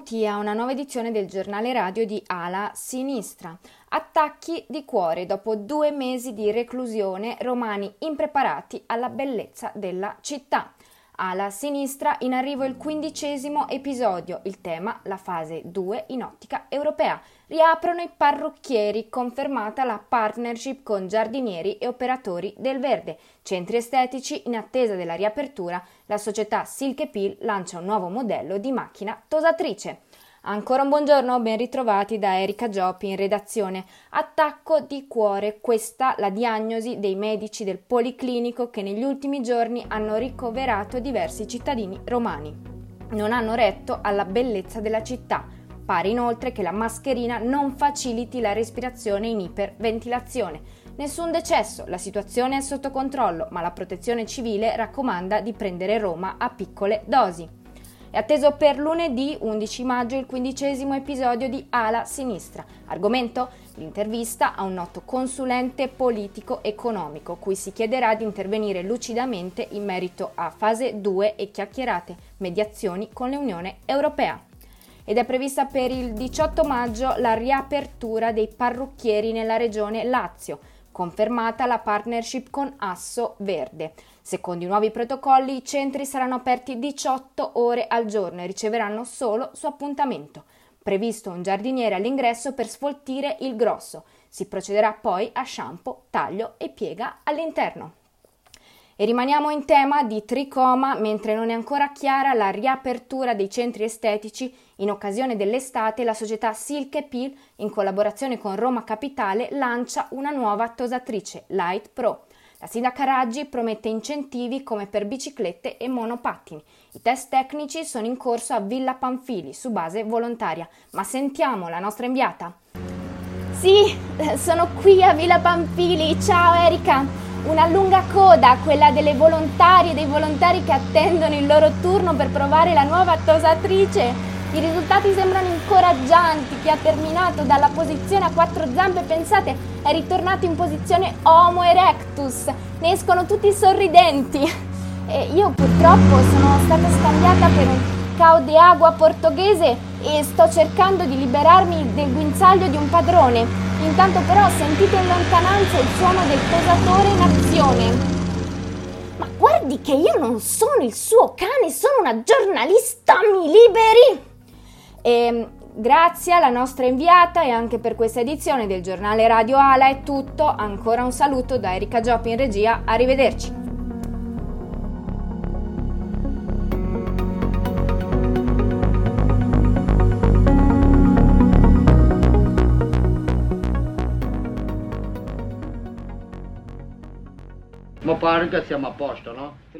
benvenuti a una nuova edizione del giornale radio di Ala Sinistra. Attacchi di cuore dopo due mesi di reclusione, romani impreparati alla bellezza della città. Ala Sinistra in arrivo il quindicesimo episodio, il tema la fase 2 in ottica europea. Riaprono i parrucchieri, confermata la partnership con giardinieri e operatori del verde. Centri estetici, in attesa della riapertura, la società Silk Peel lancia un nuovo modello di macchina tosatrice. Ancora un buongiorno, ben ritrovati da Erika Gioppi in redazione. Attacco di cuore, questa la diagnosi dei medici del Policlinico che negli ultimi giorni hanno ricoverato diversi cittadini romani. Non hanno retto alla bellezza della città. Pare inoltre che la mascherina non faciliti la respirazione in iperventilazione. Nessun decesso, la situazione è sotto controllo, ma la protezione civile raccomanda di prendere Roma a piccole dosi. È atteso per lunedì 11 maggio il quindicesimo episodio di Ala Sinistra. Argomento? L'intervista a un noto consulente politico-economico, cui si chiederà di intervenire lucidamente in merito a fase 2 e chiacchierate mediazioni con l'Unione Europea. Ed è prevista per il 18 maggio la riapertura dei parrucchieri nella regione Lazio confermata la partnership con Asso Verde. Secondo i nuovi protocolli i centri saranno aperti 18 ore al giorno e riceveranno solo su appuntamento. Previsto un giardiniere all'ingresso per sfoltire il grosso. Si procederà poi a shampoo, taglio e piega all'interno. E rimaniamo in tema di tricoma mentre non è ancora chiara la riapertura dei centri estetici. In occasione dell'estate la società Silk Peel, in collaborazione con Roma Capitale, lancia una nuova tosatrice, Light Pro. La sindaca Raggi promette incentivi come per biciclette e monopattini. I test tecnici sono in corso a Villa Panfili su base volontaria. Ma sentiamo la nostra inviata. Sì, sono qui a Villa Panfili. Ciao Erika una lunga coda, quella delle volontarie e dei volontari che attendono il loro turno per provare la nuova tosatrice. I risultati sembrano incoraggianti. Chi ha terminato dalla posizione a quattro zampe, pensate, è ritornato in posizione Homo erectus. Ne escono tutti sorridenti. E io purtroppo sono stata scambiata per un cao de agua portoghese e sto cercando di liberarmi del guinzaglio di un padrone. Intanto però sentite in lontananza il suono del posatore in azione. Ma guardi che io non sono il suo cane, sono una giornalista, mi liberi! E ehm, grazie alla nostra inviata e anche per questa edizione del giornale Radio Ala è tutto. Ancora un saluto da Erika Gioppi in regia, arrivederci. Ma pare che siamo a posto, no?